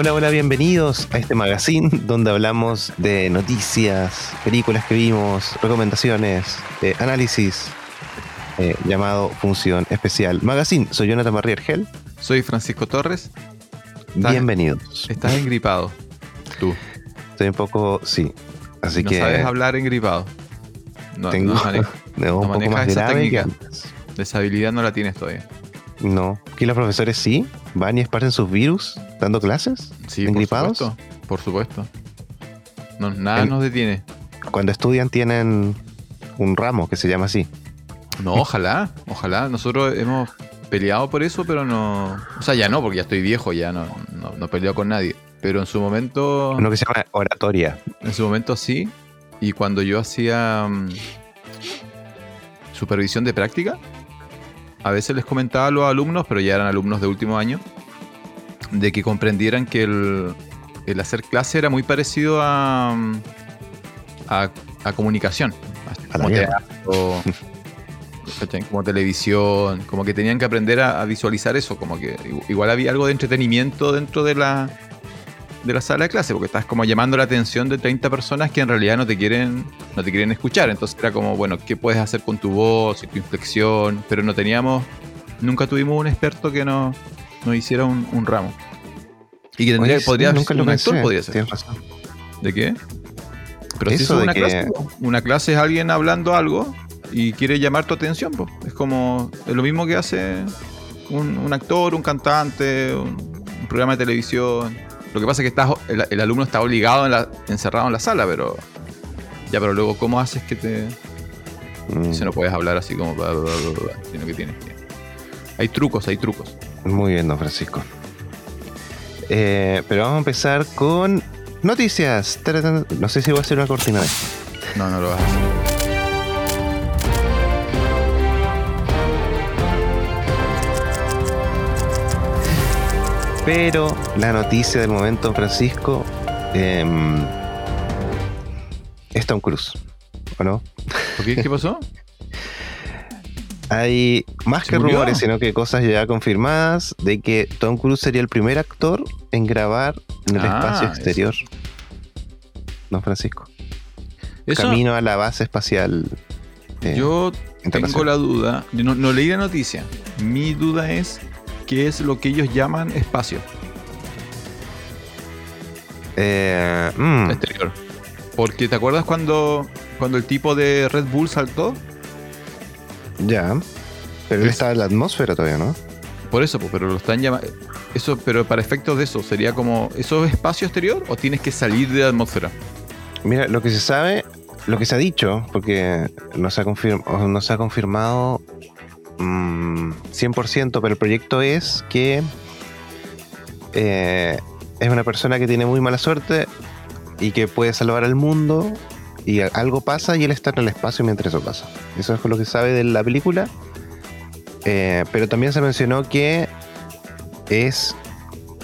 Hola, hola, bienvenidos a este magazine donde hablamos de noticias, películas que vimos, recomendaciones, eh, análisis, eh, llamado Función Especial Magazine. Soy Jonathan Marrier Soy Francisco Torres. Bienvenidos. Estás engripado, tú. Estoy un poco, sí. Así no que. sabes hablar engripado. No, tengo no un poco más grave que Esa habilidad no la tienes todavía. No. ¿Que los profesores sí? ¿Van y esparcen sus virus dando clases? Sí, ¿Engripados? por supuesto. Por supuesto. No, nada nos detiene. Cuando estudian tienen un ramo que se llama así. No, ojalá, ojalá. Nosotros hemos peleado por eso, pero no. O sea, ya no, porque ya estoy viejo, ya no, no, no peleo con nadie. Pero en su momento. Uno que se llama oratoria. En su momento sí. Y cuando yo hacía mm, supervisión de práctica, a veces les comentaba a los alumnos, pero ya eran alumnos de último año, de que comprendieran que el, hacer clase era muy parecido a, a, comunicación. como, teatro, como televisión, como que tenían que aprender a, visualizar eso, como que igual había algo de entretenimiento dentro de la, de la sala de clase, porque estás como llamando la atención de 30 personas que en realidad no te quieren, no te quieren escuchar. Entonces era como, bueno, ¿qué puedes hacer con tu voz y tu inflexión? Pero no teníamos, nunca tuvimos un experto que nos, nos hiciera un, ramo. Y que tendría, podría nunca un actor podría ser. ¿De qué? Pero si es una clase, una clase es alguien hablando algo y quiere llamar tu atención, pues. es como es lo mismo que hace un, actor, un cantante, un programa de televisión lo que pasa es que estás, el, alumno está obligado, en la, encerrado en la sala, pero. Ya, pero luego, ¿cómo haces que te.? Mm. Si no puedes hablar así como. sino que tienes que. Hay trucos, hay trucos. Muy bien, don Francisco. Eh, pero vamos a empezar con noticias. No sé si voy a hacer una cortina de No, no lo vas a hacer. Pero la noticia del momento, Francisco, eh, es Tom Cruise, ¿o no? ¿Qué, pasó? Hay más que rumores, sino que cosas ya confirmadas de que Tom Cruise sería el primer actor en grabar en el ah, espacio exterior. ¿No, Francisco? Camino a la base espacial. Eh, yo tengo la duda, no, no leí la noticia. Mi duda es qué es lo que ellos llaman espacio. Eh, mm. Exterior. Porque ¿te acuerdas cuando, cuando el tipo de Red Bull saltó? Ya. Pero él estaba en la atmósfera todavía, ¿no? Por eso, pero lo están llamando. Eso, pero para efectos de eso, ¿sería como. ¿Eso es espacio exterior o tienes que salir de la atmósfera? Mira, lo que se sabe, lo que se ha dicho, porque no se ha, no se ha confirmado 100%, mm, pero el proyecto es que eh, es una persona que tiene muy mala suerte y que puede salvar al mundo y algo pasa y él está en el espacio mientras eso pasa. Eso es lo que sabe de la película. Eh, pero también se mencionó que es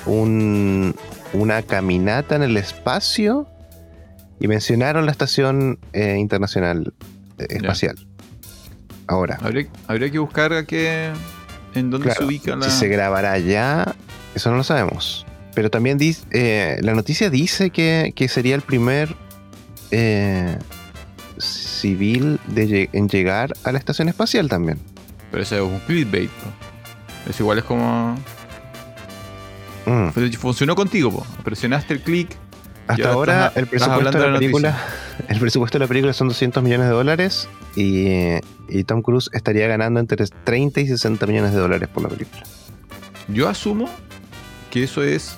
un, una caminata en el espacio y mencionaron la estación eh, internacional espacial. Ahora. Habría, que buscar a qué, en dónde se ubica la... Si se grabará allá, eso no lo sabemos. Pero también dice, eh, la noticia dice que, sería el primer eh, civil de, en llegar a la estación espacial también. Pero ese es un clickbait. Es igual, es como... Mm. funcionó contigo, presionaste el clic. Hasta ahora el presupuesto de la película, el presupuesto de la película son 200 millones de dólares y, Tom Cruise estaría ganando entre 30 y 60 millones de dólares por la película. Yo asumo que eso es.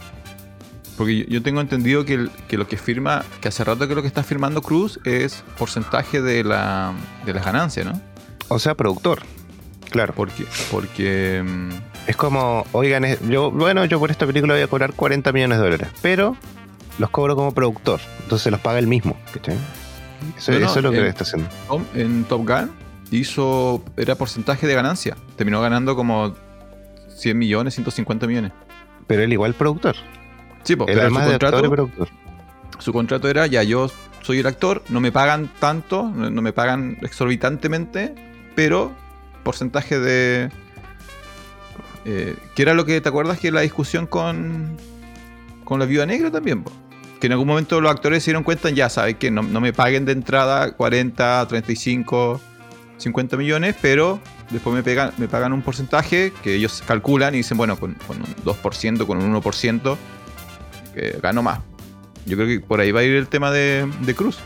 Porque yo tengo entendido que, lo que firma, que hace rato que lo que está firmando Cruz es porcentaje de, la, de las ganancias, ¿no? O sea, productor. Claro. Porque. porque mm, es como, oigan, yo, bueno, yo por esta película voy a cobrar 40 millones de dólares, pero los cobro como productor, entonces los paga él mismo. Eso, es lo que está haciendo. En Top Gun hizo, era porcentaje de ganancia. Terminó ganando como 100 millones, 150 millones. Pero él igual productor. Sí, pues, pero su contrato, productor. Su contrato era, ya yo soy el actor, no me pagan tanto, no me pagan exorbitantemente, pero porcentaje de... Eh, ¿Qué era lo que te acuerdas que la discusión con con la Viuda Negra también, po. Que en algún momento los actores se dieron cuenta, ya sabes que no, no me paguen de entrada 40, 35, 50 millones, pero después me, pegan, me pagan un porcentaje que ellos calculan y dicen, bueno, con, con un 2%, con un 1%, que gano más. Yo creo que por ahí va a ir el tema de, de Cruz.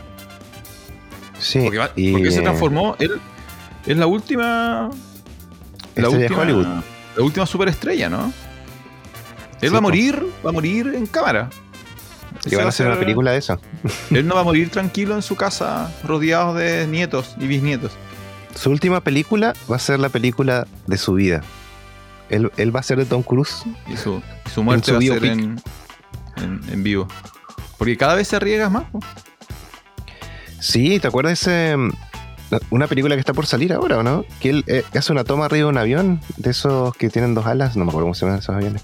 Sí. Porque, va- y, porque se eh, transformó, él es la última. La de última, Hollywood. la última superestrella, ¿no? Él Sí, va a morir, va a morir en cámara. Y van va a hacer una película de eso. Él no va a morir tranquilo en su casa, rodeado de nietos y bisnietos. Su última película va a ser la película de su vida. Él, él va a ser de Tom Cruise. Y su, y su muerte su va a ser en, en, en vivo. Porque cada vez se arriesga más. Sí, ¿te acuerdas de ese, mm, una película que está por salir ahora, ¿o no? Que él eh, hace una toma arriba de un avión, de esos que tienen dos alas, no me acuerdo cómo se llaman esos aviones.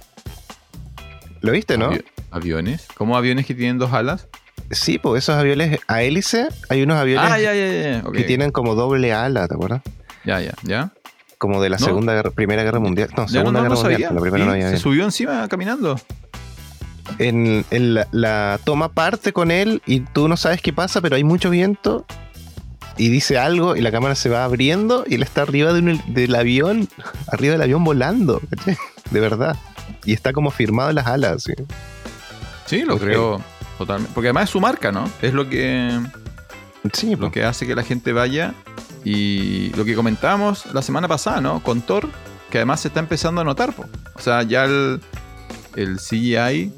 ¿Lo viste, no? ¿Aviones? ¿Cómo aviones que tienen dos alas? Sí, pues esos aviones a hélice, hay unos aviones Ah, ya, ya, ya. ya. ok. que tienen como doble ala, ¿te acuerdas? Ya, ya, ya. Como de la No. segunda guerra, primera guerra mundial. No, segunda no, guerra mundial. La primera había se subió encima caminando. en, en la, la toma parte con él y tú no sabes qué pasa, pero hay mucho viento y dice algo y la cámara se va abriendo y él está arriba de un- del avión, arriba del avión volando, de verdad. Y está como firmado en las alas. ¿sí? Sí, lo creo totalmente. Porque además es su marca, ¿no? Es lo que, Sí, lo po. que hace que la gente vaya. Y lo que comentábamos la semana pasada, ¿no? Con Thor, que además se está empezando a notar. po. O sea, ya el, el CGI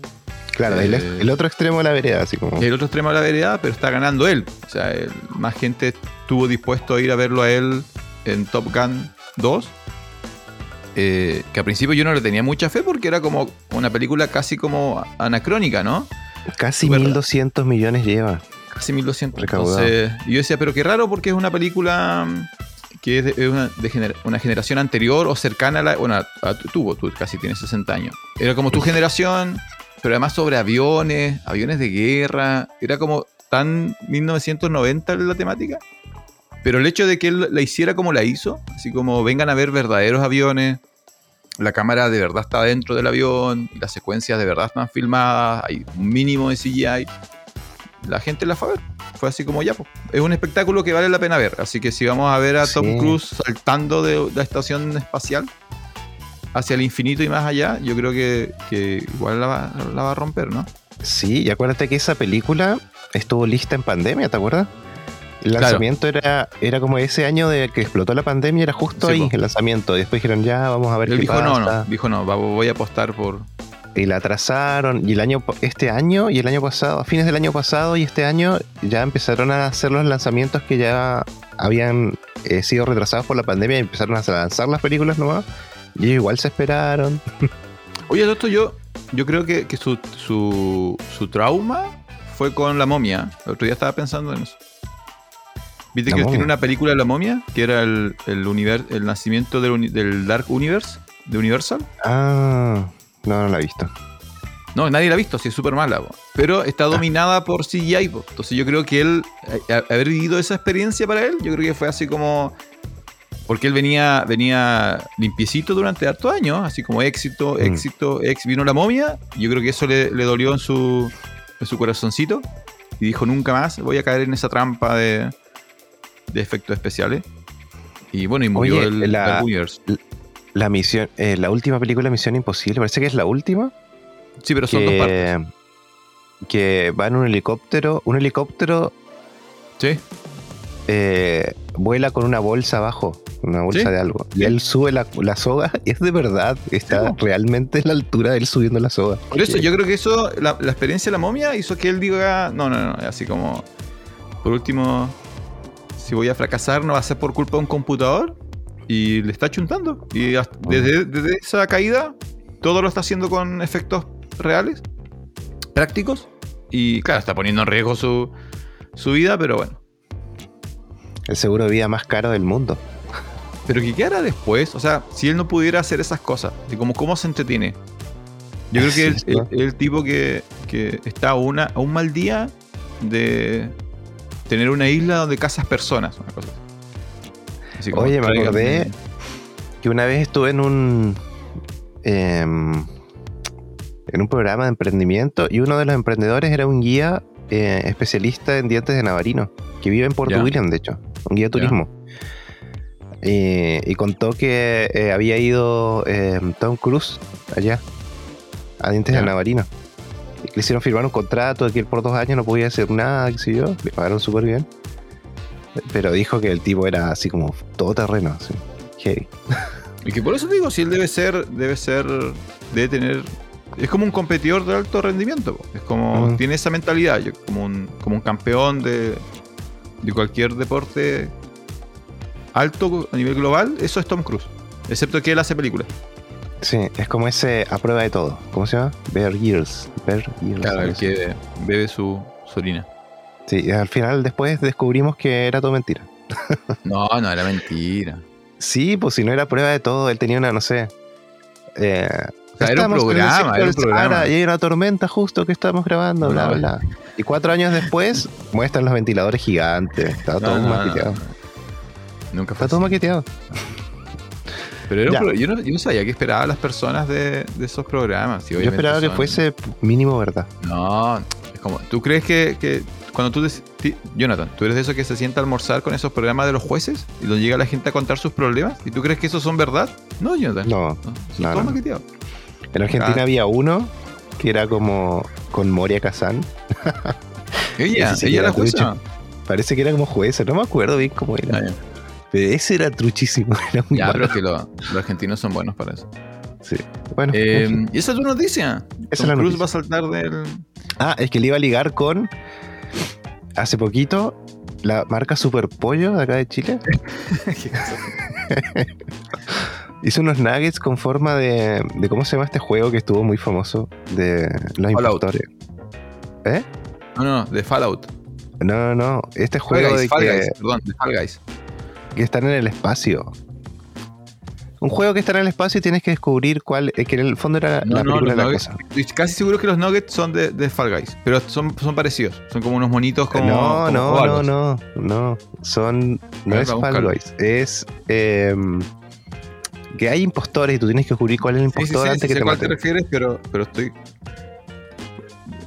claro, el, eh, el otro extremo de la vereda, así como... el otro extremo de la vereda, pero está ganando él. O sea, el- más gente estuvo dispuesto a ir a verlo a él en Top Gun 2. Eh, que al principio yo no le tenía mucha fe porque era como una película casi como anacrónica, ¿no? Casi súper- 1200 millones lleva. Casi 1200. Recaudado. Entonces, yo decía, pero qué raro porque es una película que es de, una, de gener- una generación anterior o cercana a la. Bueno, a, tu- tú casi tienes 60 años. Era como tu generación, pero además sobre aviones, aviones de guerra. Era como tan 1990 la temática. Pero el hecho de que él la hiciera como la hizo, así como vengan a ver verdaderos aviones, la cámara de verdad está dentro del avión, y las secuencias de verdad están filmadas, hay un mínimo de CGI, la gente la fue a ver. Fue así como ya, pues, es un espectáculo que vale la pena ver. Así que si vamos a ver a Tom. Cruise saltando de la estación espacial hacia el infinito y más allá, yo creo que, que igual la va, la va a romper, ¿no? Sí, y acuérdate que esa película estuvo lista en pandemia, ¿te acuerdas? El Claro. lanzamiento era, era como ese año de que explotó la pandemia, era justo Sí, ahí po. el lanzamiento. Y después dijeron, ya, vamos a ver Él qué dijo pasa. no, no, dijo no, voy a apostar por... Y la atrasaron. Y el año, este año y el año pasado, a fines del año pasado y este año, ya empezaron a hacer los lanzamientos que ya habían eh, sido retrasados por la pandemia y empezaron a lanzar las películas nuevas. Y ellos igual se esperaron. Oye, esto yo, yo creo que, que su, su, su trauma fue con la momia. El otro día estaba pensando en eso. ¿Viste La que momia. tiene una película de la momia? Que era el, el, univer- el nacimiento del, uni- del Dark Universe, de Universal. Ah, no, no la he visto. No, nadie la ha visto, sí es súper mala. po. Pero está dominada por CGI. po. Entonces yo creo que él, a- a- haber vivido esa experiencia para él, yo creo que fue así como... Porque él venía, venía limpiecito durante hartos años, así como éxito, Mm. éxito, ex. Vino la momia, yo creo que eso le, le dolió en su, en su corazoncito. Y dijo, nunca más voy a caer en esa trampa de, de efectos especiales. Y bueno, y murió Oye, el la- Universe. La misión, eh, la última película, Misión Imposible, parece que es la última. Sí, pero son dos partes. que, va en un helicóptero. Un helicóptero Sí. eh, vuela con una bolsa abajo, una bolsa Sí, de algo. Y él sube la, la soga y es de verdad, está Sí, realmente en la altura de él subiendo la soga. Por eso yo creo que eso, la, la experiencia de la momia hizo que él diga, no, no, no, así como, por último, si voy a fracasar no va a ser por culpa de un computador y le está chuntando. Y desde, desde esa caída, todo lo está haciendo con efectos reales, prácticos, y claro, está poniendo en riesgo su, su vida, pero bueno. El seguro de vida más caro del mundo. Pero qué hará después, o sea, si él no pudiera hacer esas cosas, de cómo, cómo se entretiene. Yo creo que el, el tipo que, que está a, una, a un mal día de tener una isla donde cazas personas, una cosa así. Así como, Oye, me acordé que una vez estuve en un. em, en un programa de emprendimiento y uno de los emprendedores era un guía eh, especialista en dientes de navarino, que vive en Puerto. William, de hecho, un guía de turismo. Eh, y contó que eh, había ido eh, Tom Cruise allá, a dientes de navarino. Le hicieron firmar un contrato de que él por dos años no podía hacer nada, qué sé yo, le pagaron súper bien. Pero dijo que el tipo era así como todo terreno, así, heavy. Y que por eso digo, si él debe ser, debe ser, debe tener. Es como un competidor de alto rendimiento. po. Es como. Tiene esa mentalidad. como, un, como un campeón de, de cualquier deporte alto a nivel global. Eso es Tom Cruise. Excepto que él hace películas. Sí, es como ese a prueba de todo. ¿Cómo se llama? Bear Years. Bear Years. Claro, el que bebe su, su orina. Sí, y al final después descubrimos que era todo mentira. No, no, era mentira. Sí, pues si no era prueba de todo, él tenía una, no sé. Eh, O sea, era un programa, era un Sahara programa. Y hay una tormenta justo que estamos grabando, bla, No, bla. Y cuatro años después muestran los ventiladores gigantes. Estaba todo maqueteado. Nunca fue Está todo maqueteado. Pero era un yo, no, yo no sabía que esperaban las personas de, de esos programas. Yo esperaba que fuese mínimo verdad. No, es como, ¿tú crees que, que cuando tú, ti- Jonathan, tú eres de esos que se sienta a almorzar con esos programas de los jueces y donde llega la gente a contar sus problemas? ¿Y tú crees que esos son verdad? No, Jonathan. No, no, no. maqueteados. En Argentina Ah. había uno que era como con Moria Kazan. Ella, ella era jueza. Parece que era como jueza, no me acuerdo bien cómo era. ya. Pero ese era truchísimo, era muy Ya, pero es que lo- los argentinos son buenos para eso. Sí. Bueno, Eh, en fin. ¿Y esa es tu noticia? es Tom la noticia. va a saltar del... Ah, es que le iba a ligar con. Hace poquito, la marca Super Pollo de acá de Chile hizo unos nuggets con forma de. de ¿Cómo se llama este juego que estuvo muy famoso? De los Fallout. impostores. ¿Eh? no, no, no, de Fallout. No, no, no. Este Fall juego Guys, de Fall que, Guys, perdón, de Fall Guys. Que están en el espacio. Un juego que está en el espacio y tienes que descubrir cuál. Es que en el fondo era No, la película de la nuggets- cosa. Estoy casi seguro que los nuggets son de, de Fall Guys, pero son, son parecidos. Son como unos monitos como. no, como no, no, ovalos. no, no. Son. No es a Fall. Guys. Es. em, que hay impostores y tú tienes que descubrir cuál es el Sí, sí, impostor sí, antes sí que sé te cuál te refieres, pero, pero estoy.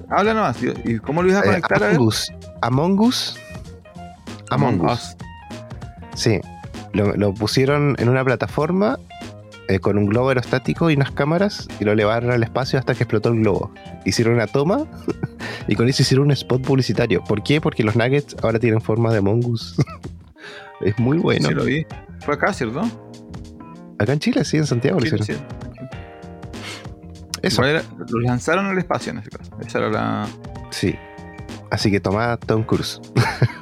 Habla nomás. ¿Y cómo lo ibas a Eh, conectar? a ver? Among Us. Among Us. Among Us. Sí. Lo, lo pusieron en una plataforma eh, con un globo aerostático y unas cámaras y lo elevaron al espacio hasta que explotó el globo. Hicieron una toma y con eso hicieron un spot publicitario. ¿Por qué? Porque los nuggets ahora tienen forma de Among Us. es muy bueno. Sí, lo vi. Fue acá, ¿cierto? Acá en Chile, sí, en Santiago lo hicieron. sí. Eso, era- Los lanzaron al espacio en ese caso. Esa era la. sí. Así que toma Tom Cruise.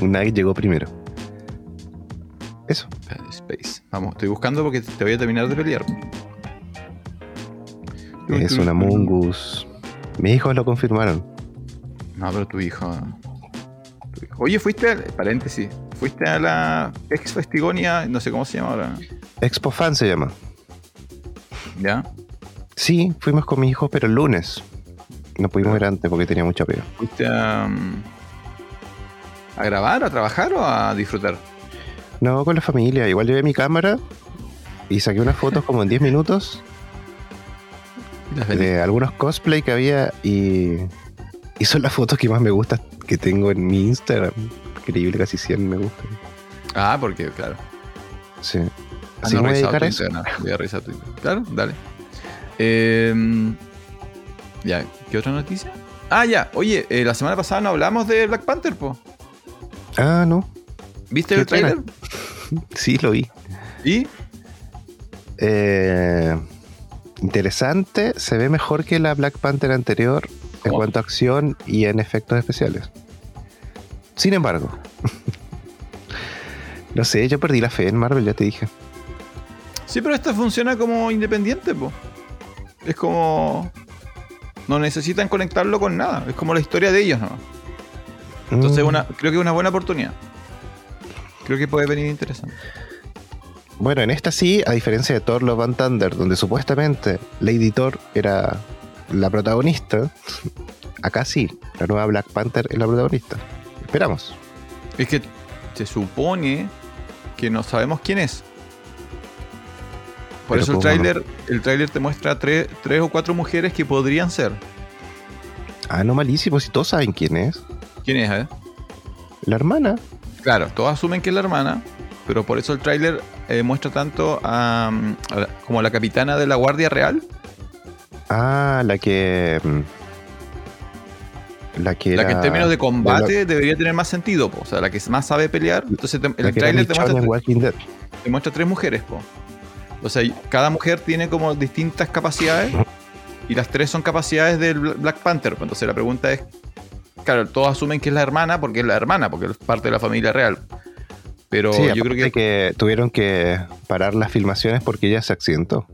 un nugget llegó primero. Eso. Space. Vamos, estoy buscando porque te voy a terminar de pelear. Es una Mungus. Mis hijos lo confirmaron. No, pero tu hijo. tu hijo. Oye, fuiste, al- paréntesis, fuiste a la Ex Festigonia, no sé cómo se llama ahora. Expo Fan se llama. ¿Ya? Sí, fuimos con mis hijos, pero el lunes. No pudimos ir antes porque tenía mucha pega. ¿Fuiste a, mm, a grabar, a trabajar o a disfrutar? No, con la familia. Igual llevé mi cámara y saqué unas fotos como en 10 minutos de algunos cosplay que había y, y son las fotos que más me gustan que tengo en mi Instagram. Increíble, casi 100 me gustan. Ah, porque, claro. Sí. Ah, Así no he me voy a a eso. Instagram. Voy a revisar tu Instagram. Claro, dale. Eh, ya, ¿qué otra noticia? Ah, ya. Oye, eh, la semana pasada no hablamos de Black Panther, po. Ah, no. ¿Viste ¿Qué el trailer? Sí, lo vi. ¿Y? Eh, interesante. Se ve mejor que la Black Panther anterior en cuanto a acción y en efectos especiales. Sin embargo, no sé, yo perdí la fe en Marvel, ya te dije. Sí, pero esta funciona como independiente, po. Es como. No necesitan conectarlo con nada. Es como la historia de ellos, ¿no? Entonces, Mm, una, creo que es una buena oportunidad. Creo que puede venir interesante. Bueno, en esta sí, a diferencia de Thor Love and Thunder, donde supuestamente Lady Thor era la protagonista, acá sí, la nueva Black Panther es la protagonista. Esperamos. Es que se supone que no sabemos quién es. Por Pero eso el tráiler, el tráiler te muestra tres, tres o cuatro mujeres que podrían ser. Ah, no, malísimo, si todos saben quién es. ¿Quién es, eh? La hermana. Claro, todos asumen que es la hermana, pero por eso el tráiler eh, muestra tanto a, mm, a la- como a la capitana de la Guardia Real, Ah, la que. mm, La que. la que en términos de combate de debería tener más sentido, po. o sea, la que más sabe pelear. Entonces te- el tráiler te te muestra tres mujeres, po. O sea, cada mujer tiene como distintas capacidades y las tres son capacidades del Bla- Black Panther. po. Entonces la pregunta es, claro, todos asumen que es la hermana porque es la hermana, porque es parte de la familia real. Pero Sí, yo creo que, que tuvieron que parar las filmaciones porque ella se accidentó.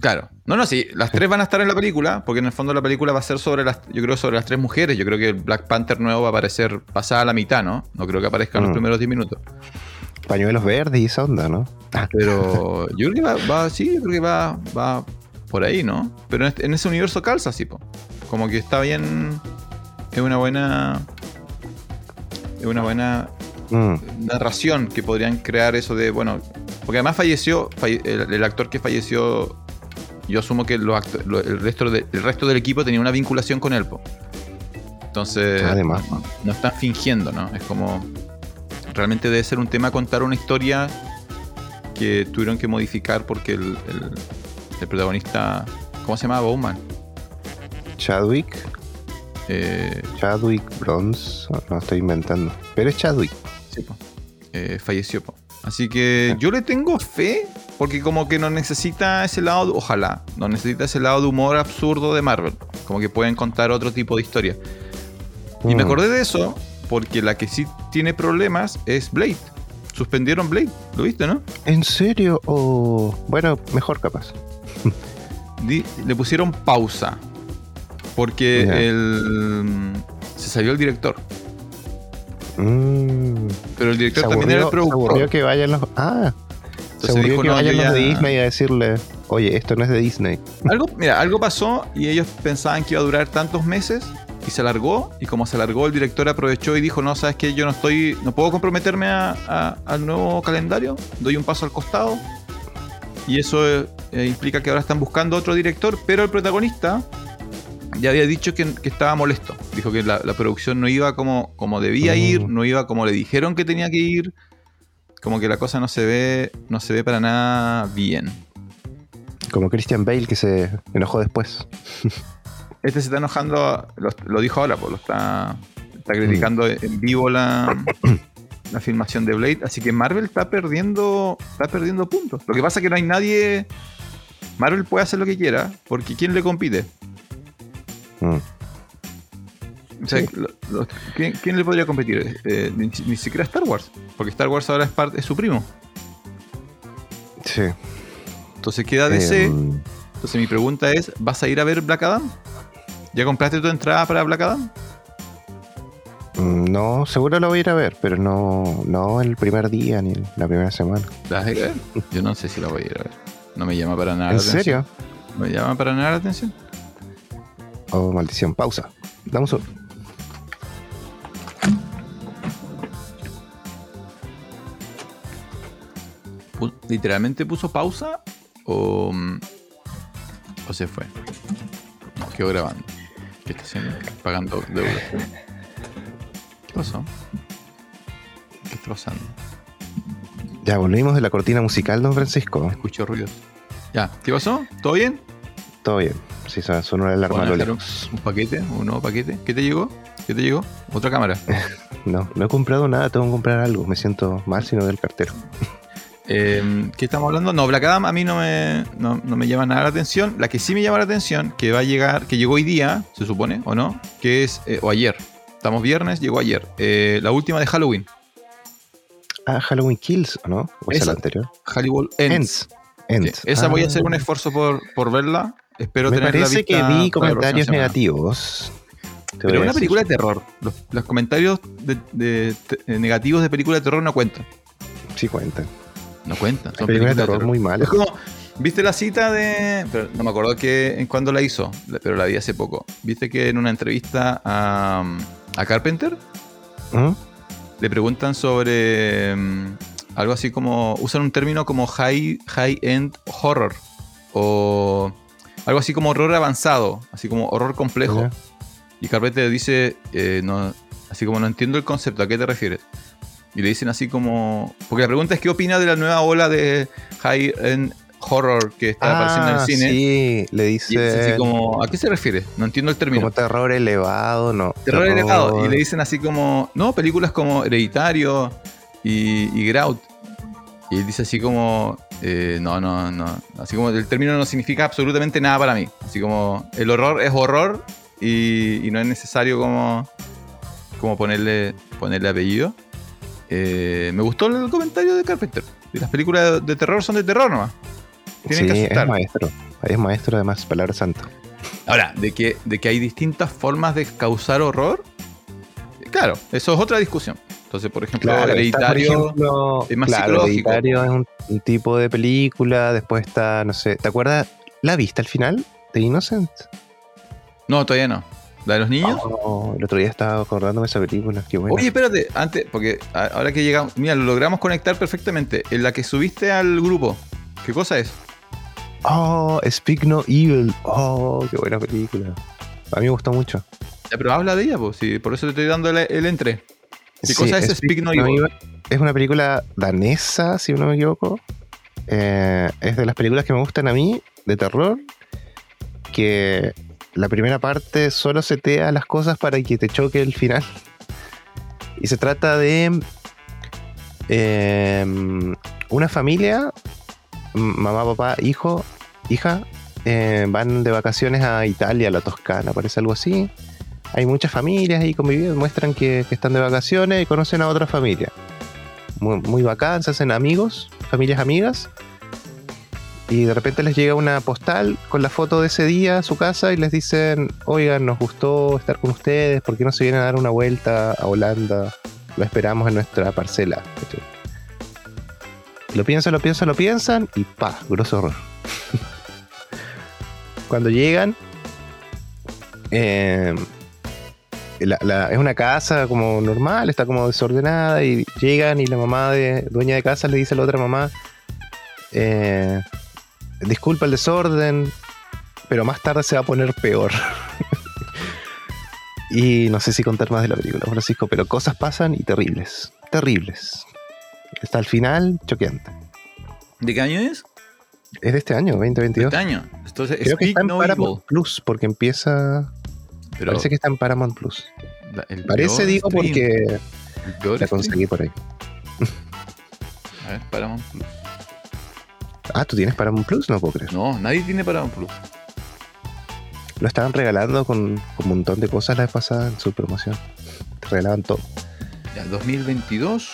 claro, no, no, sí, las tres van a estar en la película, porque en el fondo la película va a ser sobre las, yo creo sobre las tres mujeres. Yo creo que el Black Panther nuevo va a aparecer pasada la mitad, ¿no? No creo que aparezca en los Mm. primeros 10 minutos. Pañuelos verdes y esa onda, ¿no? Ah, Pero yo creo que va, va- sí, yo creo que va, va por ahí, ¿no? Pero en, este- en ese universo calza, sí, po. Como que está bien. Es una buena. Es una buena mm, narración que podrían crear eso de, bueno. Porque además falleció, falle- el, el actor que falleció. Yo asumo que los acto- lo- el, resto de- el resto del equipo tenía una vinculación con él, po. Entonces. Además. No, no están fingiendo, ¿no? Es como. Realmente debe ser un tema contar una historia que tuvieron que modificar porque el, el- el protagonista. ¿Cómo se llama? Bowman. Chadwick. Eh, Chadwick Bronze. No estoy inventando. Pero es Chadwick. sí, po. Eh, falleció. po. Así que yo le tengo fe porque como que no necesita ese lado, de- ojalá, no necesita ese lado de humor absurdo de Marvel. Como que pueden contar otro tipo de historia. Y me Mm. acordé de eso porque la que sí tiene problemas es Blade. Suspendieron Blade, ¿lo viste, no? ¿En serio? O. bueno, mejor capaz. Le pusieron pausa porque Ya. el, se salió el director. Mm, Pero el director se también era el aburrió, se aburrió productor. que vayan los. Ah, se Entonces aburrió dijo, que no, vayan los de ya- Disney a decirle, oye, esto no es de Disney. Algo, mira, algo pasó y ellos pensaban que iba a durar tantos meses y se alargó. Y como se alargó, el director aprovechó y dijo: No, sabes que yo no estoy, no puedo comprometerme a- a- al nuevo calendario. Doy un paso al costado. Y eso eh, implica que ahora están buscando otro director, pero el protagonista ya había dicho que, que estaba molesto. Dijo que la, la producción no iba como, como debía Mm. ir, no iba como le dijeron que tenía que ir. Como que la cosa no se ve, no se ve para nada bien. Como Christian Bale que se enojó después. Este se está enojando, lo, lo dijo ahora, pues lo está, está criticando en vivo la, la filmación de Blade. Así que Marvel está perdiendo, está perdiendo puntos. Lo que pasa es que no hay nadie. Marvel puede hacer lo que quiera, porque ¿quién le compite? Mm. O sea, Sí. lo- lo- ¿quién, quién le podría competir? Eh, ni, ni siquiera Star Wars, porque Star Wars ahora es, parte, es su primo. Sí. Entonces queda DC. Em, Entonces mi pregunta es, ¿vas a ir a ver Black Adam? ¿Ya compraste tu entrada para Black Adam? mm, no, seguro lo voy a ir a ver, pero no, no el primer día ni la primera semana. ¿La vas a ir a ver? Yo no sé si la voy a ir a ver. No me llama para nada ¿En la atención. serio? No me llama para nada la atención. Oh, maldición, pausa. Damos un... ¿Literalmente puso pausa? ¿O, mm, o se fue? No, quedó grabando. ¿Qué está haciendo? Pagando deuda. ¿Qué pasó? ¿Qué está pasando? Ya volvimos de la cortina musical, don Francisco. Escucho ruidos. Ya, ¿qué pasó? ¿Todo bien? Todo bien. Sí, sonó la alarma Bueno, un paquete, un nuevo paquete. ¿Qué te llegó? ¿Qué te llegó? Otra cámara. No, no he comprado nada, tengo que comprar algo. Me siento mal si no veo el cartero. Eh, ¿Qué estamos hablando? No, Black Adam a mí no me, no, no me llama nada la atención. La que sí me llama la atención, que va a llegar, que llegó hoy día, se supone, ¿o no? Que es, eh, o ayer. Estamos viernes, llegó ayer. Eh, la última de Halloween. Ah, Halloween Kills, ¿o no? ¿O es el anterior? Halloween Ends. Ends. Sí, esa voy a hacer Ah. un esfuerzo por, por verla. Espero Me tener la parece que vista vi la comentarios negativos. Pero una decir. película de terror. Los, los comentarios de- de- de- negativos de película de terror no cuentan. Sí cuentan. No cuentan. Son Películas de terror. muy malas. Es como, ¿viste la cita de. pero no me acuerdo que, en cuándo la hizo, pero la vi hace poco. ¿Viste que en una entrevista a, a Carpenter ¿Mm? le preguntan sobre. mm, algo así como, usan un término como high, high end horror o algo así como horror avanzado, así como horror complejo. Y Carpenter dice, eh, no, así como no entiendo el concepto, ¿a qué te refieres? Y le dicen así como, porque la pregunta es qué opina de la nueva ola de high end horror que está apareciendo en el Ah, cine. Sí, le Y es así dice como, ¿a qué se refiere? No entiendo el término. como terror elevado, no. Terror elevado. Y le dicen así como, no, películas como Hereditario y, y Get Out. Y él dice así como, eh, no, no, no. Así como el término no significa absolutamente nada para mí. Así como, el horror es horror y, y no es necesario como, como ponerle, ponerle apellido. Eh, me gustó el comentario de Carpenter. Las películas de, terror son de terror nomás. Tienen Sí, que es asustar. maestro. Es maestro además, palabra santa. Ahora, de que, de que hay distintas formas de causar horror, claro, eso es otra discusión. Entonces, por ejemplo, Claro, está, por Hereditario ejemplo, es más claro, psicológico. Hereditario es un, un tipo de película, después está, no sé, ¿te acuerdas? ¿La viste al final de Innocent? No, todavía no. ¿La de los niños? Oh, el otro día estaba acordándome de esa película, qué. Oye, espérate, antes, porque ahora que llegamos, mira, lo logramos conectar perfectamente. En la que subiste al grupo, ¿qué cosa es? Oh, Speak No Evil. Oh, qué buena película. A mí me gustó mucho. Ya, pero habla de ella, pues, sí, por eso te estoy dando el, el entre. ¿Qué cosa es Speak No Evil? Es una película danesa, si no me equivoco. Eh, es de las películas que me gustan a mí, de terror, que la primera parte solo setea las cosas para que te choque el final. Y se trata de eh, una familia, mamá, papá, hijo, hija, eh, van de vacaciones a Italia, a la Toscana, parece algo así. Hay muchas familias ahí conviviendo, muestran que, están de vacaciones y conocen a otra familia. Muy, muy bacán, se hacen amigos, familias amigas. Y de repente les llega una postal con la foto de ese día a su casa y les dicen, oigan, nos gustó estar con ustedes, ¿por qué no se vienen a dar una vuelta a Holanda? Lo esperamos en nuestra parcela. Lo piensan, lo piensan, lo piensan y pa, grosso horror. Cuando llegan, eh, la- la- es una casa como normal, está como desordenada y llegan y la mamá de dueña de casa le dice a la otra mamá, eh, disculpa el desorden, pero más tarde se va a poner peor. y no sé si contar más de la película, Francisco, pero cosas pasan y terribles, terribles. Hasta el final, choqueante. ¿De qué año es? Es de este año, 2022. Este año. Entonces, Creo que Speak está en No Paramount. Plus, porque empieza... Pero parece que está en Paramount Plus. la- el Parece, digo, stream, porque la stream. conseguí por ahí. A ver, Paramount Plus. Ah, ¿tú tienes Paramount Plus? No puedo creer. No, nadie tiene Paramount Plus. Lo estaban regalando con, con un montón de cosas la vez pasada en su promoción. Te regalaban todo. Ya, 2022,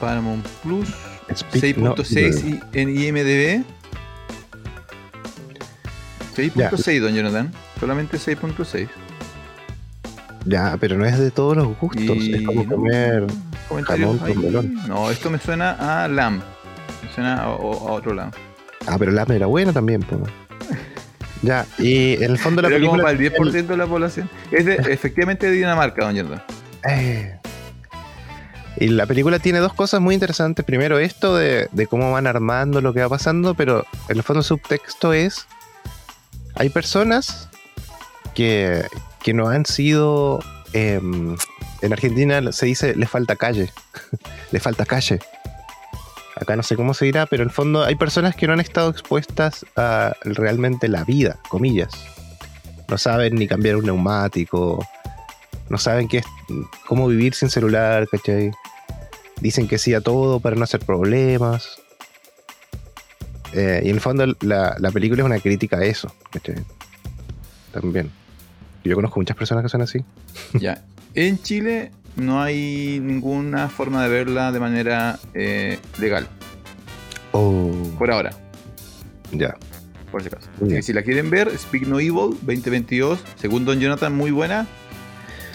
Paramount Plus, Speak No 6.6 Evil. y- en IMDB. 6.6, don Jonathan. Solamente 6.6. Ya, pero no es de todos los gustos. Y Es como no, comer. jamón con melón. No, esto me suena a Lamb. Me suena a, otro Lamb. Ah, pero la era buena también, po. Ya, y en el fondo la Pero como película. para el 10% de la población. Es de, efectivamente de Dinamarca, don. Eh. Y la película tiene dos cosas muy interesantes. Primero, esto de, de cómo van armando lo que va pasando, pero en el fondo el subtexto es. Hay personas que, que no han sido. em, en Argentina se dice le falta calle. le falta calle. Acá no sé cómo se dirá, pero en el fondo hay personas que no han estado expuestas a realmente la vida, comillas. No saben ni cambiar un neumático, no saben qué es, cómo vivir sin celular, ¿cachai? Dicen que sí a todo para no hacer problemas. Eh, y en el fondo la, la película es una crítica a eso, ¿cachai? También. Yo conozco muchas personas que son así. Ya. En Chile no hay ninguna forma de verla de manera eh, legal. Oh, Por ahora. ya. por si acaso. Que si la quieren ver, Speak No Evil 2022, según Don Jonathan, muy buena.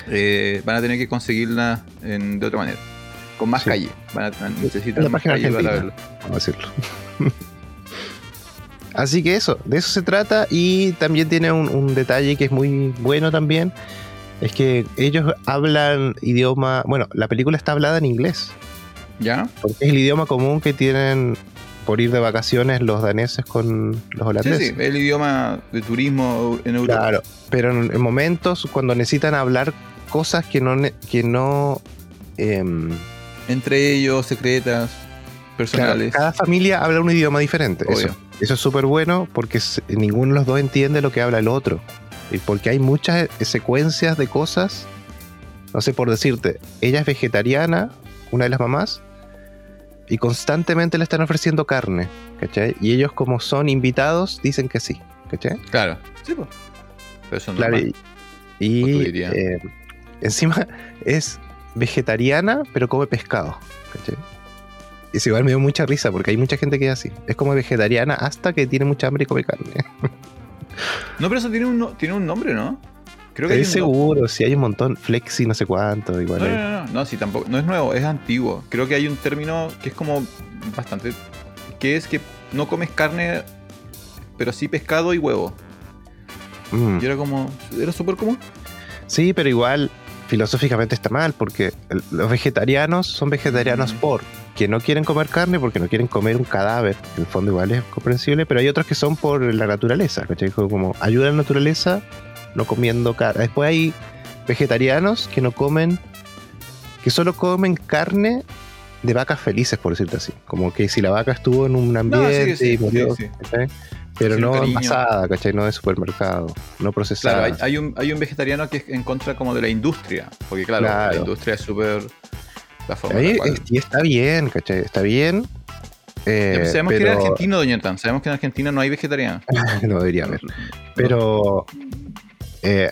eh, van a tener que conseguirla en- de otra manera. Con más Sí. calle. Van a, necesitan la más página calle para verlo. vamos a decirlo. Así que eso, de eso se trata y también tiene un, un detalle que es muy bueno también, es que ellos hablan idioma, bueno, la película está hablada en inglés, ¿Ya? Porque es el idioma común que tienen por ir de vacaciones los daneses con los Sí, holandeses. sí, el idioma de turismo en Europa. Claro, pero en, en momentos cuando necesitan hablar cosas que no, que no em, Entre ellos, secretas, claro, personales. cada familia habla un idioma diferente. Obvio. Eso, eso es súper bueno porque ninguno de los dos entiende lo que habla el otro. Y porque hay muchas eh, secuencias de cosas. No sé, por decirte, ella es vegetariana, una de las mamás, y constantemente le están ofreciendo carne, ¿cachai? Y ellos como son invitados dicen que sí, ¿cachai? Claro. Sí, pues. Pero eso no Claro, es y, eh, encima es vegetariana, pero come pescado. ¿cachai? Y eso igual me dio mucha risa porque hay mucha gente que es así. Es como vegetariana hasta que tiene mucha hambre y come carne. No, pero eso tiene un, tiene un nombre, ¿no? Creo que hay Es un seguro, si hay un montón. Flexi, no sé cuánto, igual. No, no, no, no, sí, tampoco. No es nuevo, es antiguo. Creo que hay un término que es como bastante. que es que no comes carne, pero sí pescado y huevo. Mm. Y era como. Era súper común. Sí, pero igual filosóficamente está mal porque los vegetarianos son vegetarianos Mm. por que no quieren comer carne porque no quieren comer un cadáver. En el fondo igual es comprensible, pero hay otros que son por la naturaleza, ¿cachai? Como- ayuda a la naturaleza no comiendo carne. Después hay vegetarianos que no comen, que solo comen carne de vacas felices, por decirte así. Como que si la vaca estuvo en un ambiente sí, y murió, sí, sí. ¿cachai? Pero no envasada, ¿cachai? No de supermercado, no procesada. Claro, hay, hay un, hay un vegetariano que es en contra como de la industria. Porque, claro, Claro. la industria es súper. La forma en Ahí la cual- es- y está bien, ¿cachai? Está bien. eh, Ya, pues, sabemos que era argentino, Doña Tan. Sabemos que en Argentina no hay vegetarianos. no debería haber. Pero eh,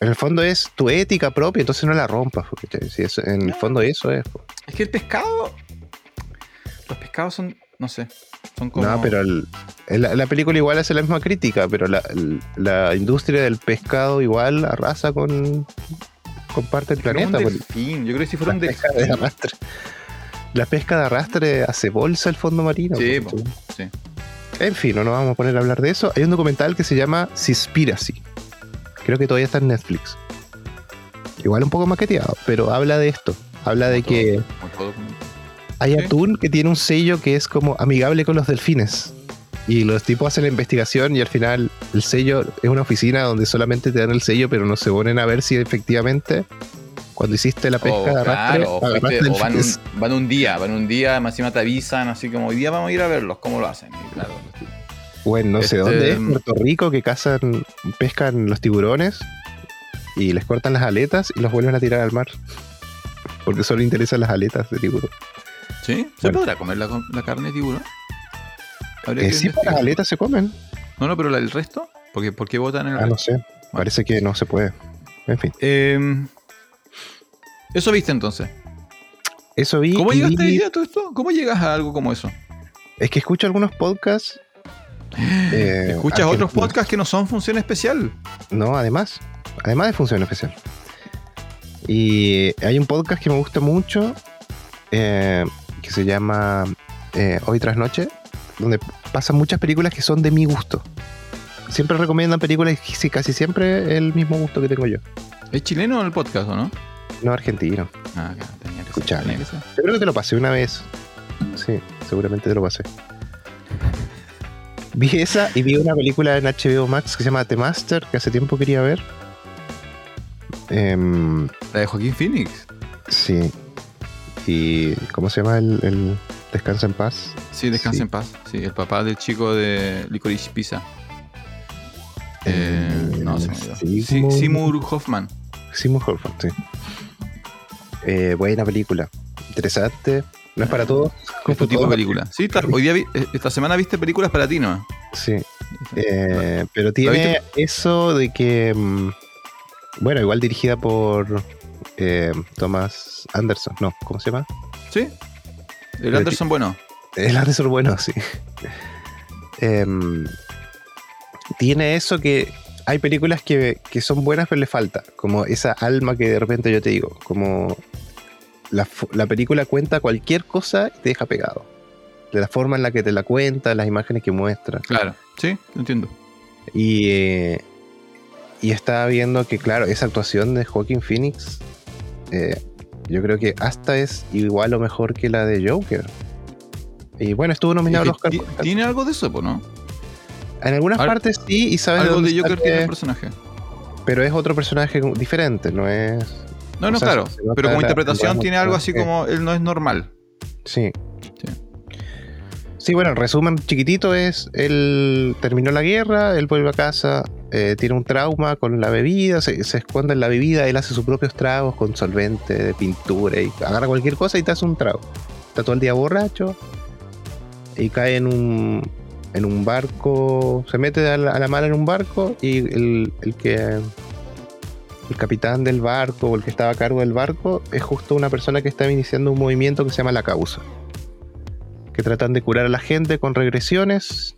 en el fondo es tu ética propia, entonces no la rompas. ¿cachai? Si en el fondo eso es. po. Es que el pescado. Los pescados son. No sé. Son como. No, pero el- el- la, la película igual hace la misma crítica, pero la, el- la industria del pescado igual arrasa con, con parte del Pero un planeta. pues. delfín. Yo creo que si fuera la un pesca de arrastre. La pesca de arrastre hace bolsa el fondo marino. Sí, po, ¿cachai? sí. En fin, no nos vamos a poner a hablar de eso. Hay un documental que se llama Seaspiracy. Creo que todavía está en Netflix. Igual un poco maqueteado, pero habla de esto. Habla de que hay atún que tiene un sello que es como amigable con los delfines. Y los tipos hacen la investigación y al final el sello es una oficina donde solamente te dan el sello, pero no se ponen a ver si efectivamente cuando hiciste la pesca de arrastre claro, fuiste- van, un, delfines. van un día, van un día, más encima te avisan, así como hoy día vamos a ir a verlos, ¿cómo lo hacen? Y claro, Bueno, no sé Este, dónde es, Puerto Rico, que cazan, pescan los tiburones y les cortan las aletas y los vuelven a tirar al mar. Porque solo interesan las aletas de tiburón. ¿sí? ¿Se Bueno. podrá comer la, la carne de tiburón? Eh, sí, pues, las aletas se comen. No, no, pero el resto, porque ¿por qué votan en el Ah, no sé. Parece que no se puede. En fin. Eh, eso viste entonces. Eso vi. ¿Cómo llegaste a todo esto? ¿Cómo llegas a algo como eso? Es que escucho algunos podcasts. eh, ¿Escuchas otros podcasts que no son función especial? No, además. Además de Función Especial. Y hay un podcast que me gusta mucho. eh, que se llama eh, Hoy tras Noche. Donde pasan muchas películas que son de mi gusto. Siempre recomiendan películas y casi siempre el mismo gusto que tengo yo. ¿Es chileno el podcast o no? No argentino. Ah, claro, tenía que ser, Escuchame. tenía que ser. Yo creo que te lo pasé una vez. Sí, seguramente te lo pasé. Vi esa y vi una película en HBO Max que se llama The Master, que hace tiempo quería ver. Em, La de Joaquín Phoenix. sí. Y. ¿Cómo se llama el, el Descansa en Paz? Sí, descansa Sí. en paz. Sí, el papá del chico de Licorice Pizza. Eh, no, se me olvidó. Seymour Hoffman. Simon Horford, sí. Eh, buena película. Interesante. No es para todos. como tu tipo de película. Sí, tal- hoy día vi- eh, esta semana viste películas para ti, ¿no? Sí. Eh, pero tiene eso de que. mm, Bueno, igual dirigida por eh, Thomas Anderson. No, ¿cómo se llama? ¿Sí? El Pero Anderson, bueno. El Anderson bueno, sí. Em, tiene eso que hay películas que, que son buenas pero le falta. Como esa alma que de repente yo te digo. Como la, la película cuenta cualquier cosa y te deja pegado. De la forma en la que te la cuenta, las imágenes que muestra. Claro. Sí, entiendo. Y, eh, y estaba viendo que, claro, esa actuación de Joaquin Phoenix eh, Yo creo que hasta es igual o mejor que la de Joker. Y bueno, estuvo nominado a los Oscar. Tiene algo de eso, ¿no? En algunas partes sí, y sabes. Algo de Joker tiene el personaje. Pero es otro personaje diferente, no es. No, no, claro. Pero como interpretación tiene algo así como él no es normal. Sí. Sí, bueno, el resumen chiquitito es, él terminó la guerra, él vuelve a casa, eh, tiene un trauma con la bebida, se, esconde en la bebida, él hace sus propios tragos con solvente de pintura y agarra cualquier cosa y te hace un trago. Está todo el día borracho y cae en un, en un barco, se mete a la, a mala en un barco y el, el que el capitán del barco o el que estaba a cargo del barco es justo una persona que estaba iniciando un movimiento que se llama La Causa que tratan de curar a la gente con regresiones.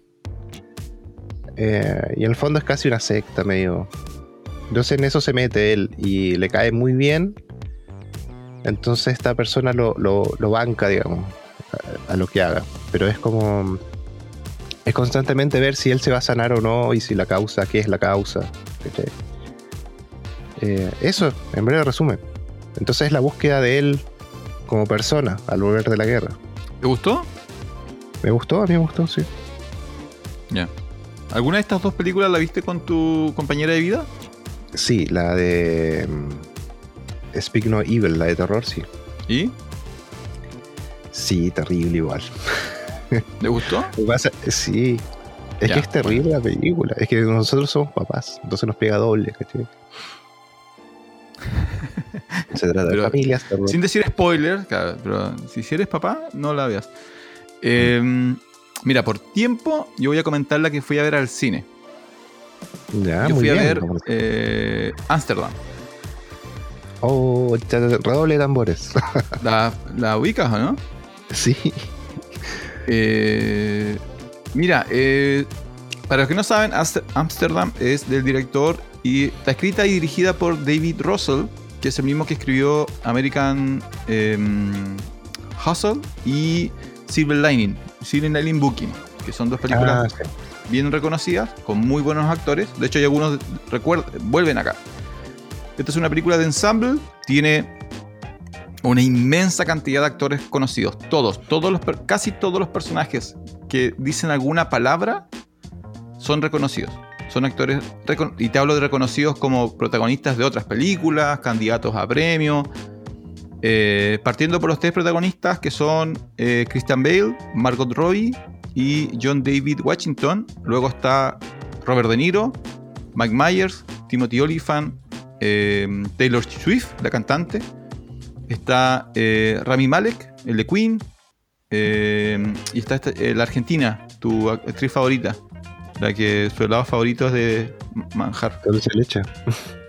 Eh, y en el fondo es casi una secta, medio. Entonces en eso se mete él y le cae muy bien. Entonces esta persona lo, banca, digamos, a, lo que haga. Pero es como. Es constantemente ver si él se va a sanar o no y si la causa, qué es la causa. Eh, eso, en breve resumen. Entonces es la búsqueda de él como persona al volver de la guerra. ¿Te gustó? Me gustó, a mí me gustó, sí. Ya. ¿Alguna de estas dos películas la viste con tu compañera de vida? Sí, la de mm, Speak No Evil, la de terror, sí. ¿Y? Sí, terrible igual. ¿Le gustó? sí. Es que es terrible la película. Es que nosotros somos papás, entonces nos pega doble, ¿cachai? Se trata de familias. Sin decir spoiler, claro, pero si eres papá, no la veas. Em, mira, por tiempo, yo voy a comentar la que fui a ver al cine. Ya, yo fui a ver eh, Amsterdam. Oh, redoble de tambores. ¿La, ¿La, ubicas o no? Sí. Eh, mira, eh, para los que no saben, Amsterdam es del director y está escrita y dirigida por David Russell, que es el mismo que escribió American em, Hustle y Silver Lining, Silver Lining Booking, que son dos películas ah, bien reconocidas, con muy buenos actores. De hecho, hay algunos vuelven acá. Esta es una película de ensemble, tiene una inmensa cantidad de actores conocidos. Todos, todos los, casi todos los personajes que dicen alguna palabra son reconocidos. Son actores, y te hablo de reconocidos como protagonistas de otras películas, candidatos a premios eh, partiendo por los tres protagonistas que son eh, Christian Bale, Margot Robbie y John David Washington. Luego está Robert De Niro, Mike Myers, Timothy Olyphant, eh, Taylor Swift, la cantante. Está Rami Malek, el de Queen. y está la Argentina, tu actriz favorita. La que su helado favorito es de manjar. Dulce de leche.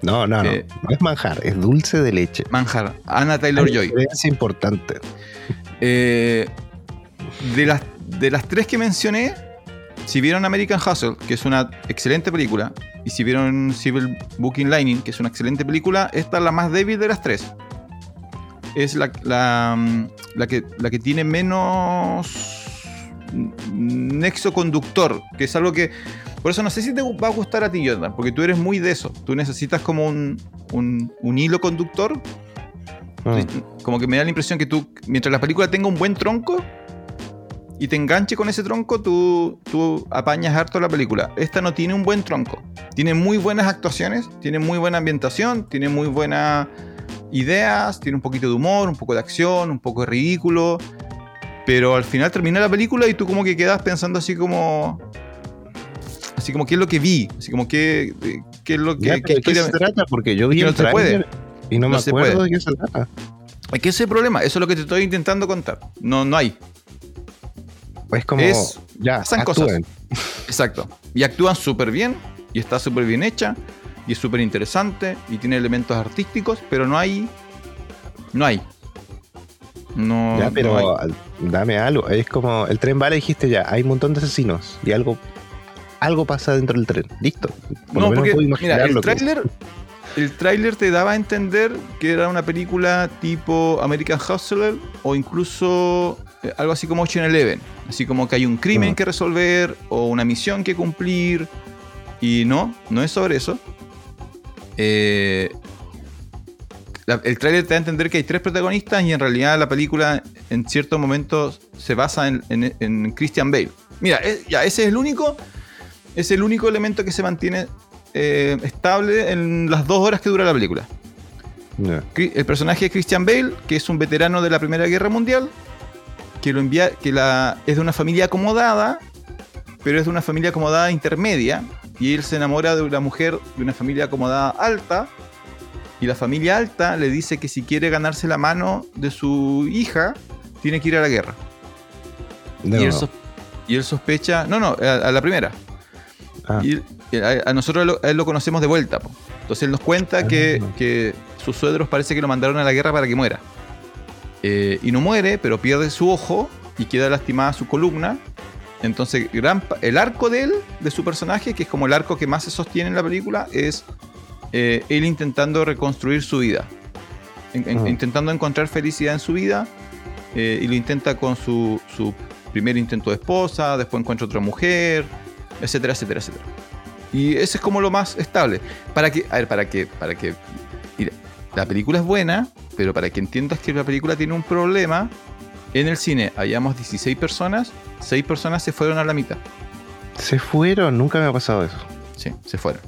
No, no, no. Eh, no es manjar, es dulce de leche. Manjar. Anna Taylor Joy. Es importante. Eh, de, las, de las tres que mencioné, si vieron American Hustle, que es una excelente película, y si vieron Civil Booking Lining, que es una excelente película, esta es la más débil de las tres. Es la, la, que, la que tiene menos nexo conductor, que es algo que... Por eso no sé si te va a gustar a ti, Jordan, porque tú eres muy de eso. Tú necesitas como un, un, hilo conductor. Ah. Como que me da la impresión que tú, mientras la película tenga un buen tronco y te enganche con ese tronco, tú, tú apañas harto la película. Esta no tiene un buen tronco. Tiene muy buenas actuaciones, tiene muy buena ambientación, tiene muy buenas ideas, tiene un poquito de humor, un poco de acción, un poco de ridículo. Pero al final termina la película y tú como que quedas pensando así como... Así como qué es lo que vi, así como qué, qué es lo que... ¿De qué se trata? Porque yo vi el no puede. y no, me acuerdo de qué se trata. Es que ese es el problema, eso es lo que te estoy intentando contar. No, no hay. Es como... ya, pasan cosas. Exacto. Y actúan súper bien y está súper bien hecha y es súper interesante y tiene elementos artísticos, pero no hay... No hay. No. Ya, pero dame algo. Es como el tren vale, dijiste ya, hay un montón de asesinos y algo algo pasa dentro del tren. Listo. no, porque mira, el tráiler el tráiler te daba a entender que era una película tipo American Hustler o incluso eh, algo así como Ocean Eleven. Así como que hay un crimen ah. que resolver o una misión que cumplir. Y no, no es sobre eso. Eh, la- el tráiler te da a entender que hay tres protagonistas y en realidad la película en ciertos momentos se basa en, en- en Christian Bale. Mira, ya, ese es el único, es el único elemento que se mantiene eh, estable en las dos horas que dura la película. El personaje de Christian Bale, que es un veterano de la Primera Guerra Mundial, que lo envía, que la, es de una familia acomodada, pero es de una familia acomodada intermedia, y él se enamora de una mujer de una familia acomodada alta, y la familia alta le dice que si quiere ganarse la mano de su hija, tiene que ir a la guerra. Y él, y sospecha, no, no, a, a la primera. Ah, Y y a, a nosotros lo, a él lo conocemos de vuelta. po. Entonces él nos cuenta que, Ah. que sus suegros parece que lo mandaron a la guerra para que muera. Eh, y no muere, pero pierde su ojo y queda lastimada su columna. Entonces gran, el arco de él, de su personaje, que es como el arco que más se sostiene en la película, es eh, él intentando reconstruir su vida. En-. Intentando encontrar felicidad en su vida. eh, y lo intenta con su, su primer intento de esposa, después encuentra otra mujer, etcétera, etcétera, etcétera. Y ese es como lo más estable. Para que, a ver, para que, para que, mira, la película es buena, pero para que entiendas que la película tiene un problema, en el cine hayamos 16 personas, 6 personas se fueron a la mitad. Se fueron, nunca me ha pasado eso. Sí, se fueron.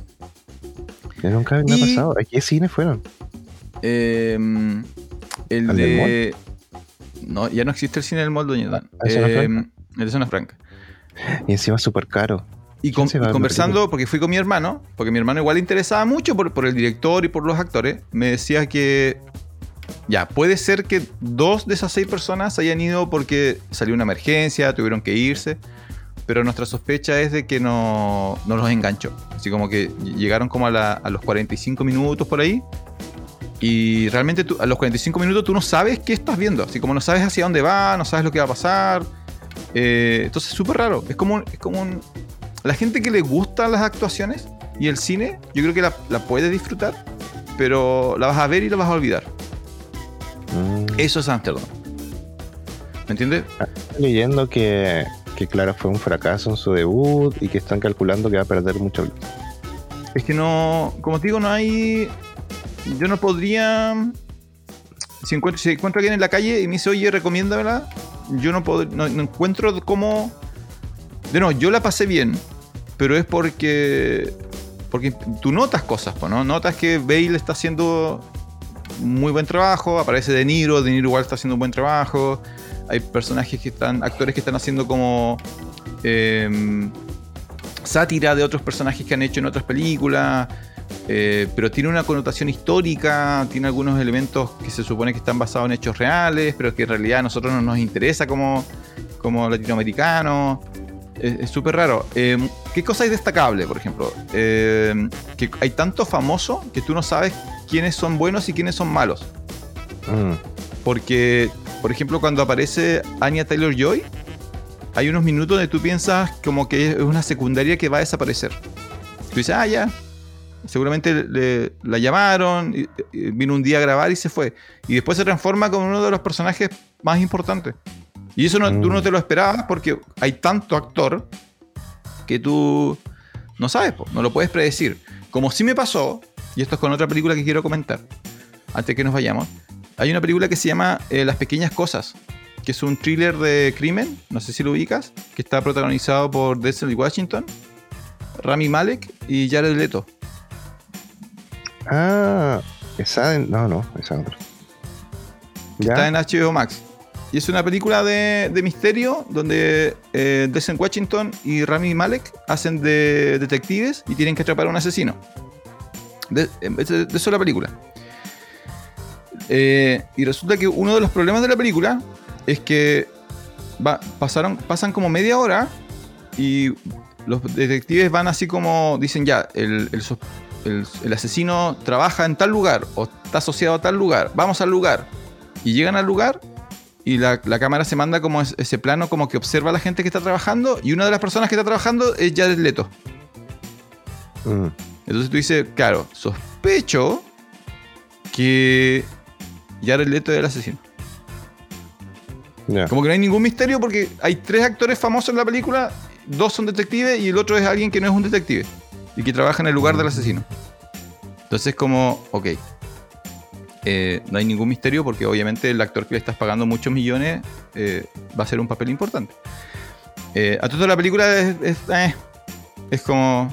Nunca me ha pasado. ¿A qué cine fueron? Eh, el ¿Al del de. No, ya no existe el cine del molde. ¿Ah, Zona Eh, el de Zona Franca. Y encima súper caro. Y, ¿Quién con- se va a y ver la conversando, porque fui con mi hermano, porque mi hermano igual le interesaba mucho por, por el director y por los actores, me decía que ya, puede ser que dos de esas seis personas hayan ido porque salió una emergencia, tuvieron que irse, pero nuestra sospecha es de que no, no los enganchó. Así como que llegaron como a, la- a los 45 minutos por ahí. Y realmente tú- a los 45 minutos tú no sabes qué estás viendo. Así como no sabes hacia dónde va, no sabes lo que va a pasar. Eh, entonces es súper raro. Es como, es como un, la gente que le gustan las actuaciones y el cine, yo creo que la, la puede disfrutar, pero la vas a ver y la vas a olvidar. Mm. Eso es Amsterdam. ¿Me entiendes? Estoy leyendo que, que, claro, fue un fracaso en su debut y que están calculando que va a perder mucho. Es que no, como te digo, no hay. Yo no podría. Si encuentro, si encuentro a alguien en la calle y me dice, oye, recomiéndamela, yo no, pod- no, no encuentro cómo. De no, yo la pasé bien, pero es porque. Porque tú notas cosas, ¿no? Notas que Bale está haciendo muy buen trabajo, aparece De Niro, De Niro igual está haciendo un buen trabajo. Hay personajes que están, actores que están haciendo como. em, sátira de otros personajes que han hecho en otras películas, eh, pero tiene una connotación histórica, tiene algunos elementos que se supone que están basados en hechos reales, pero que en realidad a nosotros no nos interesa como, como latinoamericanos. Es súper raro. Eh, ¿Qué cosa es destacable, por ejemplo? Eh, que hay tanto famoso que tú no sabes quiénes son buenos y quiénes son malos. Mm. Porque, por ejemplo, cuando aparece Anya Taylor Joy, hay unos minutos donde tú piensas como que es una secundaria que va a desaparecer. Tú dices, ah, ya. Seguramente le- la llamaron, y- y vino un día a grabar y se fue. Y después se transforma como uno de los personajes más importantes. Y eso no, tú Mm. no te lo esperabas porque hay tanto actor que tú no sabes, po, no lo puedes predecir. Como sí me pasó, y esto es con otra película que quiero comentar, antes que nos vayamos, hay una película que se llama eh, Las Pequeñas Cosas, que es un thriller de crimen, no sé si lo ubicas, que está protagonizado por Denzel Washington, Rami Malek y Jared Leto. Ah, esa. No, no, esa otra. ¿Ya? Está en HBO Max. Y es una película de, de misterio donde eh, Denzel Washington y Rami Malek hacen de detectives y tienen que atrapar a un asesino. De, eso es la película. Eh, y resulta que uno de los problemas de la película es que pasaron, pasan como media hora y los detectives van así como dicen ya, el, el asesino trabaja en tal lugar o está asociado a tal lugar, vamos al lugar. Y llegan al lugar y la, la cámara se manda como es- ese plano como que observa a la gente que está trabajando y una de las personas que está trabajando es Jared Leto. Mm. Entonces tú dices, claro, sospecho que Jared Leto es el asesino. Como que no hay ningún misterio porque hay tres actores famosos en la película, dos son detectives y el otro es alguien que no es un detective y que trabaja en el lugar del asesino. Entonces como, ok. eh, no hay ningún misterio porque obviamente el actor que le estás pagando muchos millones eh, va a ser un papel importante. Eh, a todo la película es, es, eh, es como...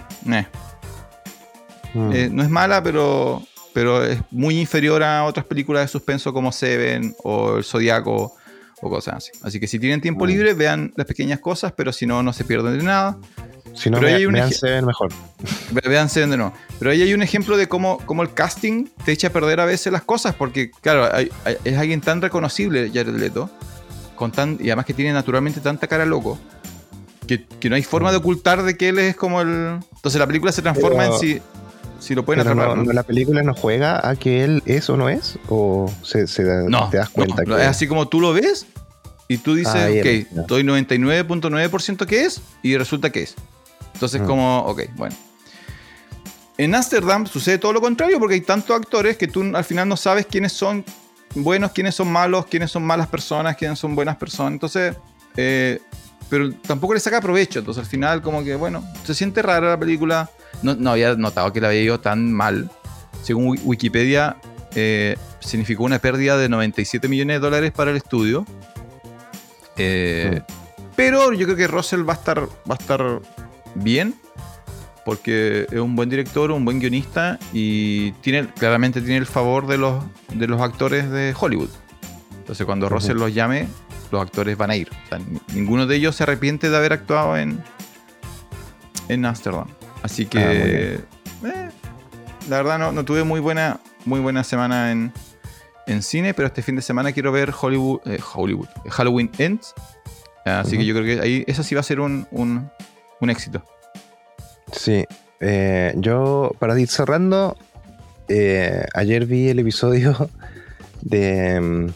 Mm. Eh, no es mala, pero, pero es muy inferior a otras películas de suspenso como Seven o El Zodiaco o cosas así. Así que si tienen tiempo Mm. libre, vean las pequeñas cosas, pero si no, no se pierden de nada. si no, pero me, hay un vean Seven mejor. Ve- Vean Seven de nuevo. Pero ahí hay un ejemplo de cómo, cómo el casting te echa a perder a veces las cosas, porque, claro, hay- hay- es alguien tan reconocible, Jared Leto, con tan, y además que tiene naturalmente tanta cara loco, que, que no hay forma de ocultar de que él es como el. Entonces la película se transforma Pero- en si, si lo pueden atrapar. no, la película no juega a que él es o no es, o se, se da- No, te das cuenta no, que es así como tú lo ves y tú dices, Ah, ok, estoy 99.9% que es y resulta que es. Entonces, Ah. como, ok, bueno. En Amsterdam sucede todo lo contrario porque hay tantos actores que tú al final no sabes quiénes son buenos, quiénes son malos, quiénes son malas personas, quiénes son buenas personas. Entonces, eh, pero tampoco le saca provecho. Entonces, al final, como que, bueno, se siente rara la película. No, no había notado que la había ido tan mal. Según Wi- Wikipedia, eh, significó una pérdida de 97 millones de dólares para el estudio. Eh, Pero yo creo que Russell va a estar, va a estar bien. Porque es un buen director, un buen guionista y tiene, claramente tiene el favor de los, de los actores de Hollywood. Entonces cuando. Russell los llame, los actores van a ir. O sea, ni- ninguno de ellos se arrepiente de haber actuado en, en Amsterdam. Así que, Ah, eh, la verdad no, no tuve muy buena, muy buena semana en, en cine, pero este fin de semana quiero ver Hollywood, eh, Hollywood Halloween Ends. Así que yo creo que ahí esa sí va a ser un, un, un éxito. Sí. Eh, yo, para ir cerrando, ayer vi el episodio de. mm,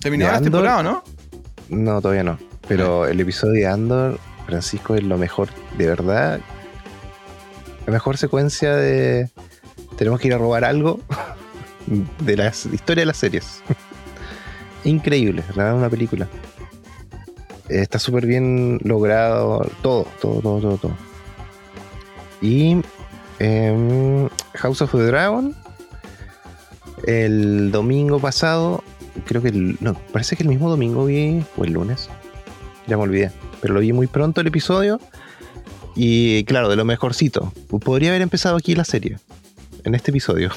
Terminó ¿De la temporada, ¿no? No, todavía no. Pero el episodio de Andor, Francisco, es lo mejor, de verdad. La mejor secuencia de. Tenemos que ir a robar algo de la historia de las series. Increíble, la verdad, una película. Está súper bien logrado, todo, todo, todo, todo, todo. Y em, House of the Dragon, el domingo pasado, creo que el, no, parece que el mismo domingo vi, o el lunes, ya me olvidé, pero lo vi muy pronto el episodio. Y claro, de lo mejorcito. Podría haber empezado aquí la serie, en este episodio.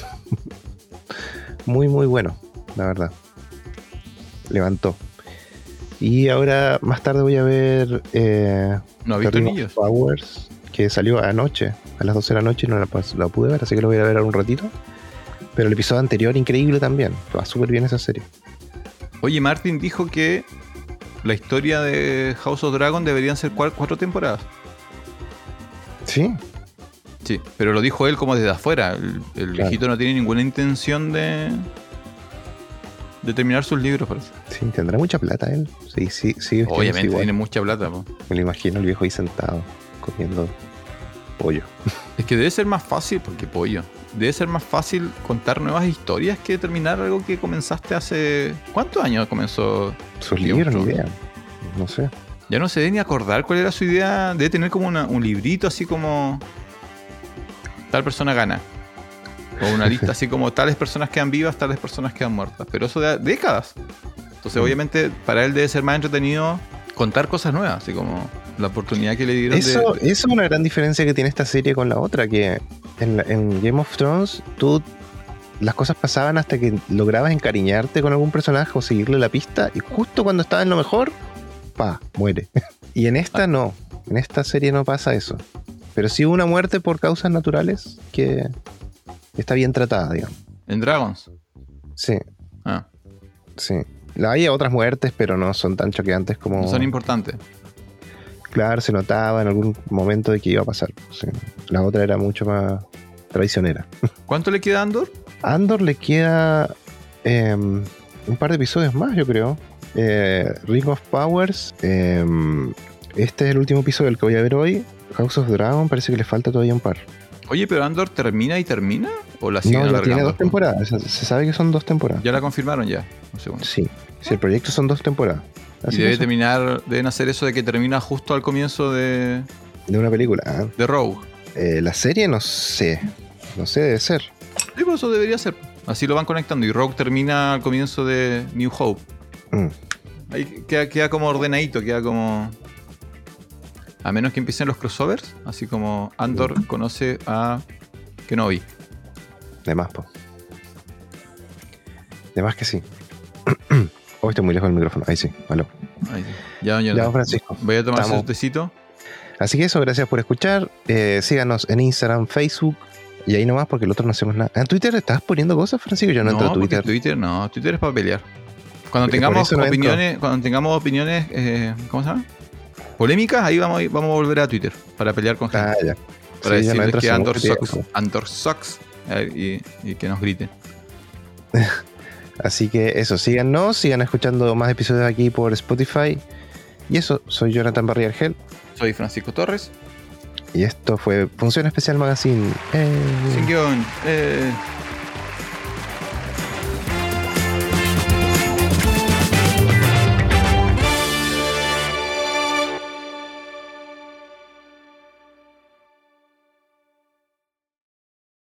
muy, muy bueno, la verdad. Levantó. Y ahora, más tarde voy a ver eh, No visto. Powers, que salió anoche, a las 12 de la noche, y no la, la pude ver, así que lo voy a ver ahora un ratito. Pero el episodio anterior, increíble también. Va súper bien esa serie. Oye, Martin dijo que la historia de House of Dragon deberían ser cua- cuatro temporadas. Sí, Sí, pero lo dijo él como desde afuera. El, el Claro. viejito no tiene ninguna intención de, de terminar sus libros, parece. sí, tendrá mucha plata él. Sí, sí, sí. Obviamente tiene mucha plata. po. Me lo imagino el viejo ahí sentado, comiendo pollo. Es que debe ser más fácil, porque pollo. Debe ser más fácil contar nuevas historias que terminar algo que comenzaste hace. ¿Cuántos años comenzó? Of libros, ni idea. No sé. Ya no se debe ni acordar cuál era su idea. Debe tener como una- un librito así como. Tal persona gana. O una lista así como tales personas quedan vivas, tales personas quedan muertas. Pero eso de décadas. Entonces, Mm. obviamente, para él debe ser más entretenido contar cosas nuevas, así como la oportunidad que le dieron Eso, de. eso es una gran diferencia que tiene esta serie con la otra, que en, la- en Game of Thrones tú las cosas pasaban hasta que lograbas encariñarte con algún personaje o seguirle la pista y justo cuando estaba en lo mejor, pa, muere. y en esta no, en esta serie no pasa eso. Pero sí hubo una muerte por causas naturales que está bien tratada, digamos. En Dragons. Sí, Ah, sí. Hay otras muertes, pero no son tan choqueantes como... no son importantes. Claro, se notaba en algún momento de que iba a pasar. sí. La otra era mucho más traicionera. ¿Cuánto le queda a Andor? A Andor le queda em, un par de episodios más, yo creo. Eh, Ring of Powers. em, este es el último episodio el que voy a ver hoy. House of Dragon parece que le falta todavía un par. Oye, pero Andor termina y termina. ¿O la siguen No, ya tiene dos temporadas. Se, se sabe que son dos temporadas. Ya la confirmaron ya. Un segundo. Sí. Si el proyecto son dos temporadas. Y Así debe eso, terminar, deben hacer eso de que termina justo al comienzo de, de una película. Ah, de Rogue. eh, la serie no sé. No sé, debe ser. Sí, por eso debería ser. Así lo van conectando y Rogue termina al comienzo de New Hope. Mm. Ahí queda, queda como ordenadito, queda como... A menos que empiecen los crossovers, así como Andor conoce a Kenobi. De más, po. De más que sí. oh, estoy muy lejos del micrófono. Ahí sí, aló. Ahí sí. Ya, doña Ya. Francisco. Voy a tomar Estamos. su tecito. Así que eso, gracias por escuchar. Eh, síganos en Instagram, Facebook. Y ahí nomás, porque el otro no hacemos nada. ¿En Twitter estás poniendo cosas, Francisco? Yo no, entro a Twitter. Twitter no, Twitter es para pelear. Cuando Porque tengamos no entro. opiniones, cuando tengamos opiniones, eh, ¿cómo se llama? Polémicas, ahí vamos, a- vamos a volver a Twitter para pelear con gente. Ah, ya. para Sí, no decirles que sucks. Andor sucks eh, y, y que nos griten. Así que eso, síganos, sigan escuchando más episodios aquí por Spotify. Y eso, soy Jonathan Barrier Gel. Soy Francisco Torres. Y esto fue Función Especial Magazine. Eh, Sin guion. Eh,